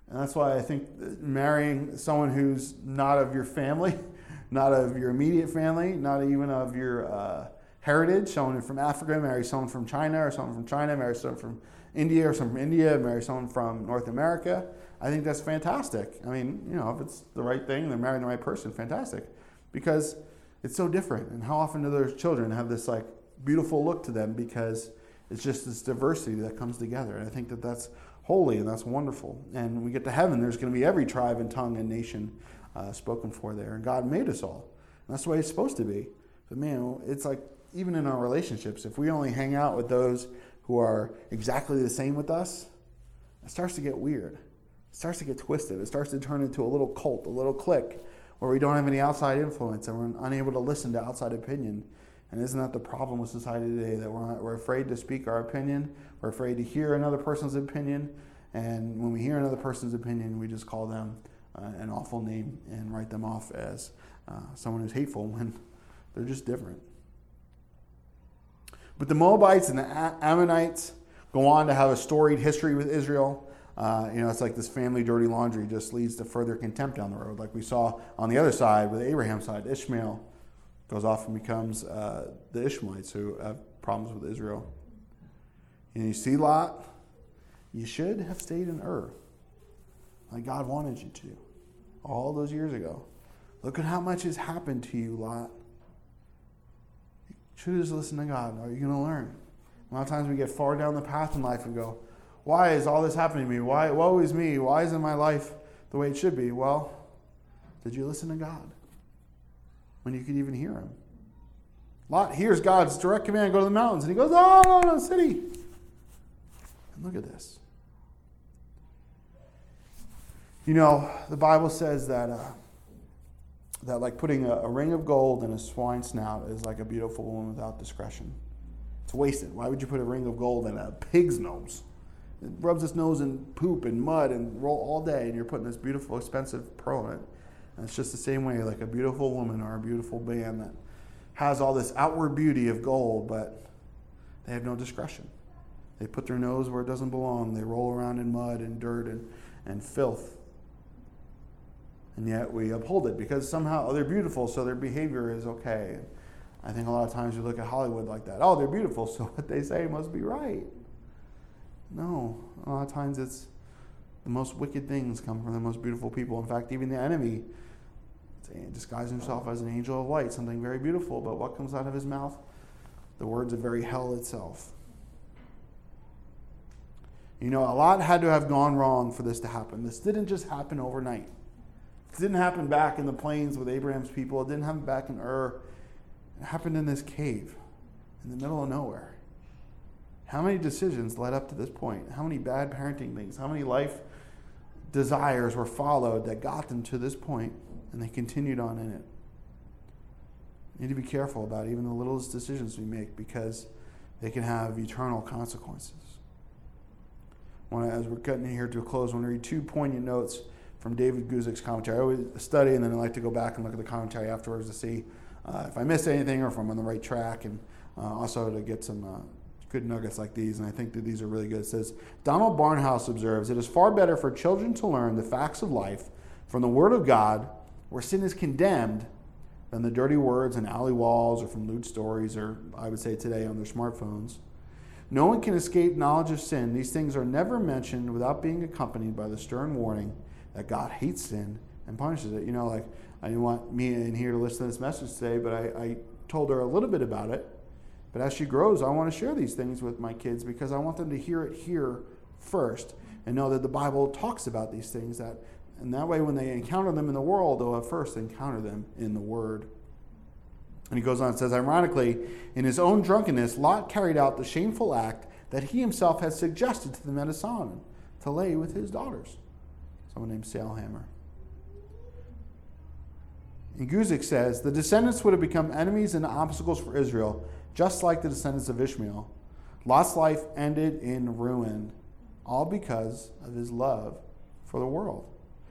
and that's why I think marrying someone who's not of your family, not of your immediate family, not even of your uh, heritage, someone from Africa, marry someone from China, or someone from China, marry someone from India, or someone from India, marry someone from North America. I think that's fantastic. I mean, you know, if it's the right thing, they're marrying the right person, fantastic. Because it's so different. And how often do those children have this like beautiful look to them because it's just this diversity that comes together. And I think that that's holy, and that's wonderful. And when we get to heaven, there's going to be every tribe and tongue and nation uh, spoken for there. And God made us all. And that's the way it's supposed to be. But man, it's like even in our relationships, if we only hang out with those who are exactly the same with us, it starts to get weird. It starts to get twisted. It starts to turn into a little cult, a little clique, where we don't have any outside influence and we're unable to listen to outside opinion. And isn't that the problem with society today? That we're, not, we're afraid to speak our opinion, we're afraid to hear another person's opinion, and when we hear another person's opinion, we just call them uh, an awful name and write them off as uh, someone who's hateful when they're just different. But the Moabites and the Ammonites go on to have a storied history with Israel. Uh, you know, it's like this family dirty laundry just leads to further contempt down the road, like we saw on the other side with Abraham's side. Ishmael goes off and becomes uh, the Ishmaelites who have problems with Israel. And you see Lot, you should have stayed in Ur, like God wanted you to, all those years ago. Look at how much has happened to you, Lot. You should just listened to God. Are you going to learn? A lot of times we get far down the path in life and go, why is all this happening to me? Why, woe is me? Why isn't my life the way it should be? Well, did you listen to God? When you could even hear him. Lot hears God's direct command go to the mountains, and he goes, Oh, no, no, city. And look at this. You know, the Bible says that, uh, that like putting a, a ring of gold in a swine's snout is like a beautiful woman without discretion. It's wasted. Why would you put a ring of gold in a pig's nose? It rubs its nose in poop and mud and roll all day, and you're putting this beautiful, expensive pearl in it. And it's just the same way, like a beautiful woman or a beautiful band that has all this outward beauty of gold, but they have no discretion. They put their nose where it doesn't belong. They roll around in mud and dirt and, and filth. And yet we uphold it because somehow oh, they're beautiful, so their behavior is okay. I think a lot of times we look at Hollywood like that. Oh, they're beautiful, so what they say must be right. No, a lot of times it's the most wicked things come from the most beautiful people. In fact, even the enemy disguises himself as an angel of light, something very beautiful, but what comes out of his mouth? The words of very hell itself. You know, a lot had to have gone wrong for this to happen. This didn't just happen overnight. It didn't happen back in the plains with Abraham's people. It didn't happen back in Ur. It happened in this cave in the middle of nowhere. How many decisions led up to this point? How many bad parenting things? How many life desires were followed that got them to this point? And they continued on in it. We need to be careful about even the littlest decisions we make because they can have eternal consequences. as we're cutting here to a close, I want to read two poignant notes from David Guzik's commentary. I always study and then I like to go back and look at the commentary afterwards to see uh, if I missed anything or if I'm on the right track, and uh, also to get some uh, good nuggets like these. And I think that these are really good. It says Donald Barnhouse observes it is far better for children to learn the facts of life from the Word of God where sin is condemned than the dirty words and alley walls or from lewd stories, or I would say today on their smartphones. No one can escape knowledge of sin. These things are never mentioned without being accompanied by the stern warning that God hates sin and punishes it. You know, like I didn't want me in here to listen to this message today, but I, I told her a little bit about it. But as she grows, I want to share these things with my kids because I want them to hear it here first and know that the Bible talks about these things that and that way when they encounter them in the world, they'll at first encounter them in the Word. And he goes on and says, ironically, in his own drunkenness, Lot carried out the shameful act that he himself had suggested to the men of Sodom to lay with his daughters. Someone named Sailhamer. And Guzik says, the descendants would have become enemies and obstacles for Israel, just like the descendants of Ishmael. Lot's life ended in ruin, all because of his love for the world.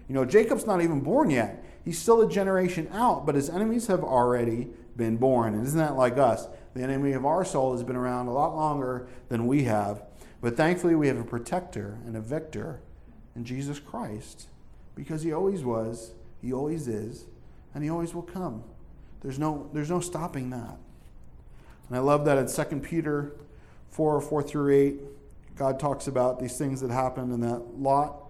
You know, Jacob's not even born yet. He's still a generation out, but his enemies have already been born. And isn't that like us? The enemy of our soul has been around a lot longer than we have. But thankfully, we have a protector and a victor in Jesus Christ because he always was, he always is, and he always will come. There's no, there's no stopping that. And I love that in 2 Peter 4 4 through 8, God talks about these things that happened and that Lot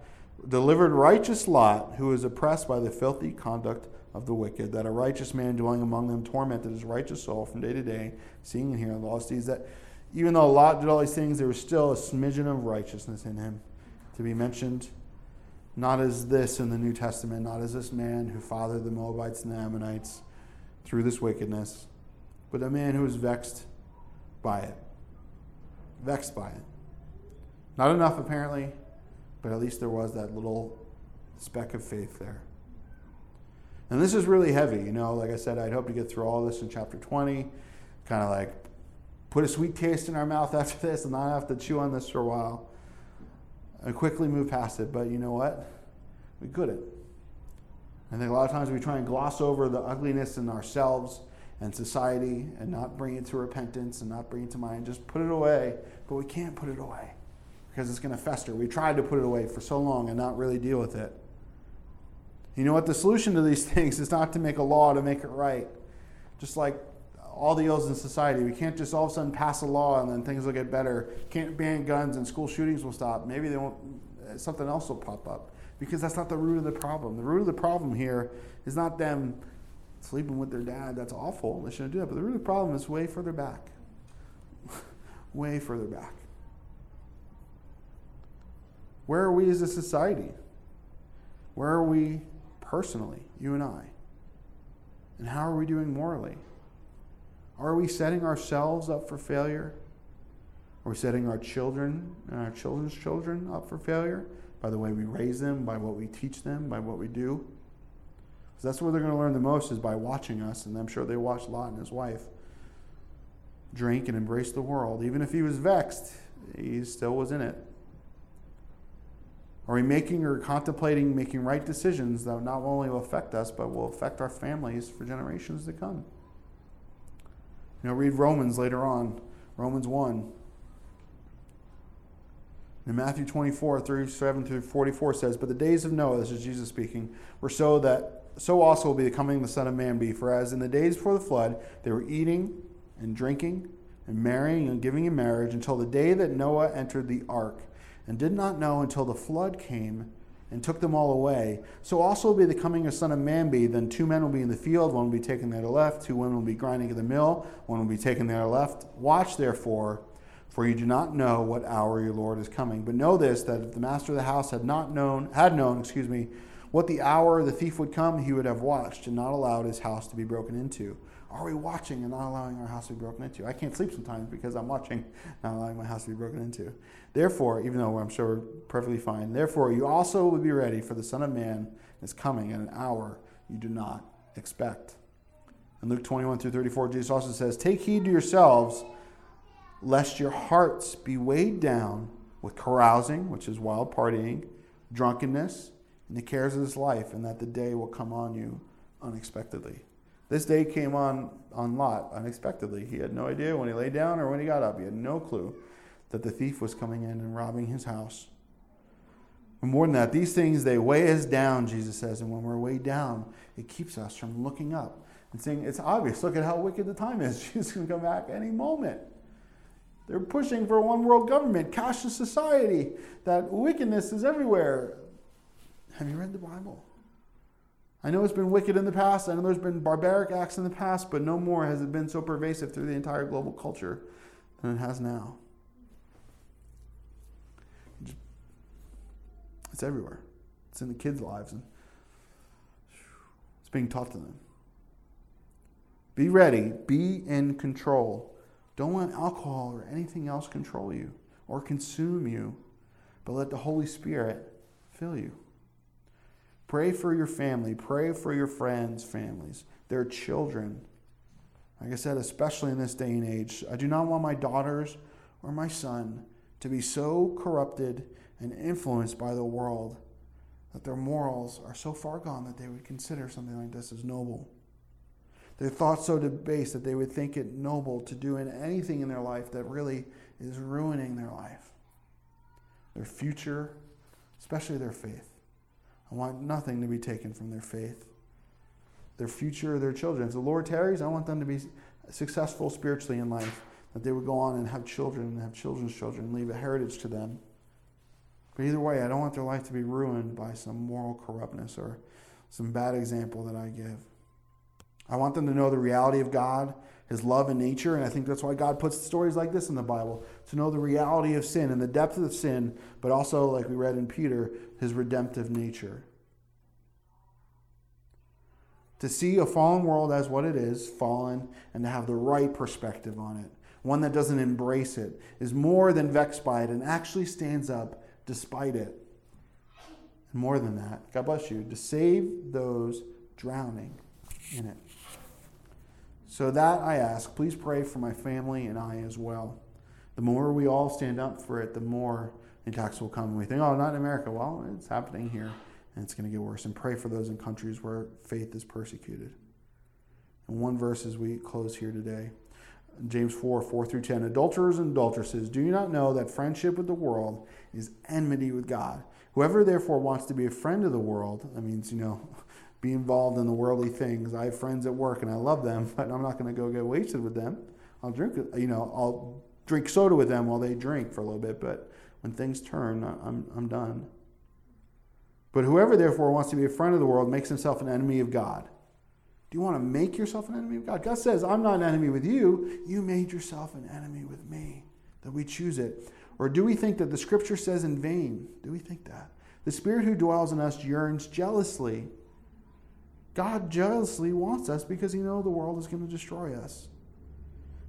delivered righteous Lot, who was oppressed by the filthy conduct of the wicked, that a righteous man dwelling among them tormented his righteous soul from day to day, seeing and hearing the lost deeds. That even though Lot did all these things, there was still a smidgen of righteousness in him to be mentioned. Not as this in the New Testament, not as this man who fathered the Moabites and the Ammonites through this wickedness, but a man who was vexed by it. Vexed by it. Not enough, apparently, but at least there was that little speck of faith there. And this is really heavy, you know. Like I said, I'd hope to get through all this in chapter 20, kind of like put a sweet taste in our mouth after this and not have to chew on this for a while and quickly move past it. But you know what? We couldn't. I think a lot of times we try and gloss over the ugliness in ourselves and society and not bring it to repentance and not bring it to mind. Just put it away, but we can't put it away because it's going to fester. We tried to put it away for so long and not really deal with it. You know what? The solution to these things is not to make a law to make it right. Just like all the ills in society, we can't just all of a sudden pass a law and then things will get better. Can't ban guns and school shootings will stop. Maybe they won't. Something else will pop up because that's not the root of the problem. The root of the problem here is not them sleeping with their dad. That's awful. They shouldn't do that. But the root of the problem is way further back. way further back. Where are we as a society? Where are we personally, you and I? And how are we doing morally? Are we setting ourselves up for failure? Are we setting our children and our children's children up for failure by the way we raise them, by what we teach them, by what we do? Because that's where they're going to learn the most is by watching us, and I'm sure they watched Lot and his wife drink and embrace the world. Even if he was vexed, he still was in it. Are we making or contemplating making right decisions that not only will affect us, but will affect our families for generations to come? You know, read Romans later on, Romans 1. In Matthew 24, 37 through 44 says, But the days of Noah, this is Jesus speaking, were so that so also will be the coming of the Son of Man be. For as in the days before the flood, they were eating and drinking and marrying and giving in marriage until the day that Noah entered the ark and did not know until the flood came and took them all away. So also will be the coming of Son of Man be. Then two men will be in the field, one will be taken there to left, two women will be grinding at the mill, one will be taken there to left. Watch therefore, for you do not know what hour your Lord is coming. But know this, that if the master of the house had not known, had known, excuse me, what the hour the thief would come, he would have watched and not allowed his house to be broken into. Are we watching and not allowing our house to be broken into? I can't sleep sometimes because I'm watching, not allowing my house to be broken into. Therefore, even though I'm sure we're perfectly fine, therefore you also will be ready, for the Son of Man is coming at an hour you do not expect. In Luke 21 through 34, Jesus also says, Take heed to yourselves, lest your hearts be weighed down with carousing, which is wild partying, drunkenness, and the cares of this life, and that the day will come on you unexpectedly. This day came on, on Lot unexpectedly. He had no idea when he lay down or when he got up. He had no clue that the thief was coming in and robbing his house. And more than that, these things, they weigh us down, Jesus says. And when we're weighed down, it keeps us from looking up and saying, It's obvious. Look at how wicked the time is. Jesus can come back any moment. They're pushing for a one world government, cashless society, that wickedness is everywhere. Have you read the Bible? I know it's been wicked in the past. I know there's been barbaric acts in the past, but no more has it been so pervasive through the entire global culture than it has now. It's everywhere. It's in the kids' lives and it's being taught to them. Be ready, be in control. Don't let alcohol or anything else control you or consume you, but let the Holy Spirit fill you. Pray for your family. Pray for your friends' families, their children. Like I said, especially in this day and age, I do not want my daughters or my son to be so corrupted and influenced by the world that their morals are so far gone that they would consider something like this as noble. Their thoughts so debased that they would think it noble to do anything in their life that really is ruining their life, their future, especially their faith. I want nothing to be taken from their faith, their future, their children. If the Lord tarries, I want them to be successful spiritually in life, that they would go on and have children and have children's children, and leave a heritage to them. But either way, I don't want their life to be ruined by some moral corruptness or some bad example that I give. I want them to know the reality of God, His love and nature, and I think that's why God puts stories like this in the Bible to know the reality of sin and the depth of sin, but also, like we read in Peter, His redemptive nature. To see a fallen world as what it is, fallen, and to have the right perspective on it, one that doesn't embrace it, is more than vexed by it, and actually stands up despite it. More than that, God bless you, to save those drowning in it. So that I ask, please pray for my family and I as well. The more we all stand up for it, the more attacks will come. We think, oh, not in America. Well, it's happening here, and it's going to get worse. And pray for those in countries where faith is persecuted. And one verse as we close here today James 4 4 through 10. Adulterers and adulteresses, do you not know that friendship with the world is enmity with God? Whoever therefore wants to be a friend of the world, that means, you know, be involved in the worldly things. I have friends at work and I love them, but I'm not going to go get wasted with them. I'll drink, you know, I'll drink soda with them while they drink for a little bit, but when things turn, I'm, I'm done. But whoever therefore wants to be a friend of the world makes himself an enemy of God. Do you want to make yourself an enemy of God? God says, I'm not an enemy with you. You made yourself an enemy with me. That we choose it. Or do we think that the scripture says in vain? Do we think that? The spirit who dwells in us yearns jealously God jealously wants us because he knows the world is going to destroy us.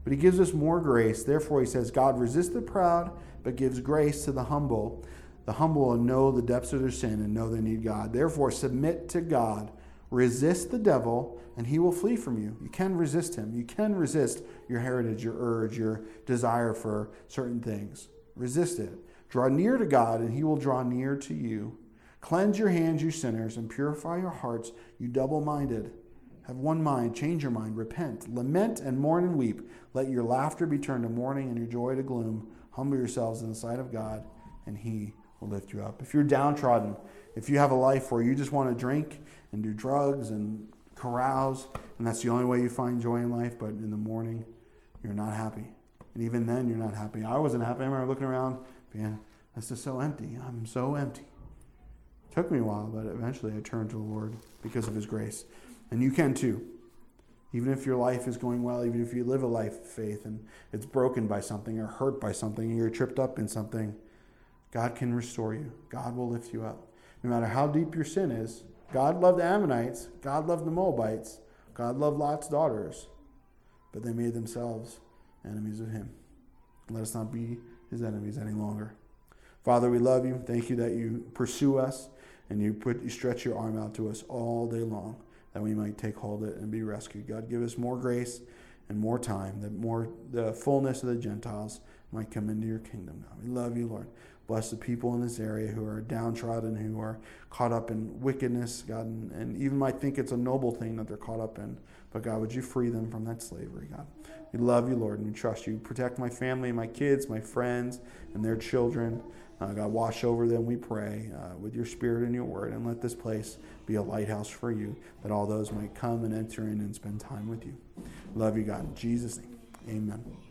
But he gives us more grace. Therefore, he says, God resists the proud, but gives grace to the humble. The humble will know the depths of their sin and know they need God. Therefore, submit to God. Resist the devil, and he will flee from you. You can resist him. You can resist your heritage, your urge, your desire for certain things. Resist it. Draw near to God, and he will draw near to you. Cleanse your hands, you sinners, and purify your hearts, you double minded. Have one mind, change your mind, repent, lament and mourn and weep. Let your laughter be turned to mourning and your joy to gloom. Humble yourselves in the sight of God, and He will lift you up. If you're downtrodden, if you have a life where you just want to drink and do drugs and carouse, and that's the only way you find joy in life, but in the morning, you're not happy. And even then, you're not happy. I wasn't happy. I remember looking around, being, this is so empty. I'm so empty. Took me a while, but eventually I turned to the Lord because of His grace. And you can too. Even if your life is going well, even if you live a life of faith and it's broken by something or hurt by something, and you're tripped up in something, God can restore you. God will lift you up. No matter how deep your sin is, God loved the Ammonites, God loved the Moabites, God loved Lot's daughters, but they made themselves enemies of Him. Let us not be His enemies any longer. Father, we love you. Thank you that you pursue us and you put you stretch your arm out to us all day long that we might take hold of it and be rescued. God, give us more grace and more time, that more the fullness of the Gentiles might come into your kingdom. God, we love you, Lord. Bless the people in this area who are downtrodden, who are caught up in wickedness, God, and, and even might think it's a noble thing that they're caught up in. But God, would you free them from that slavery, God? We love you, Lord, and we trust you. Protect my family, my kids, my friends, and their children. Uh, God, wash over them, we pray, uh, with your spirit and your word, and let this place be a lighthouse for you, that all those might come and enter in and spend time with you. Love you, God. In Jesus' name, amen.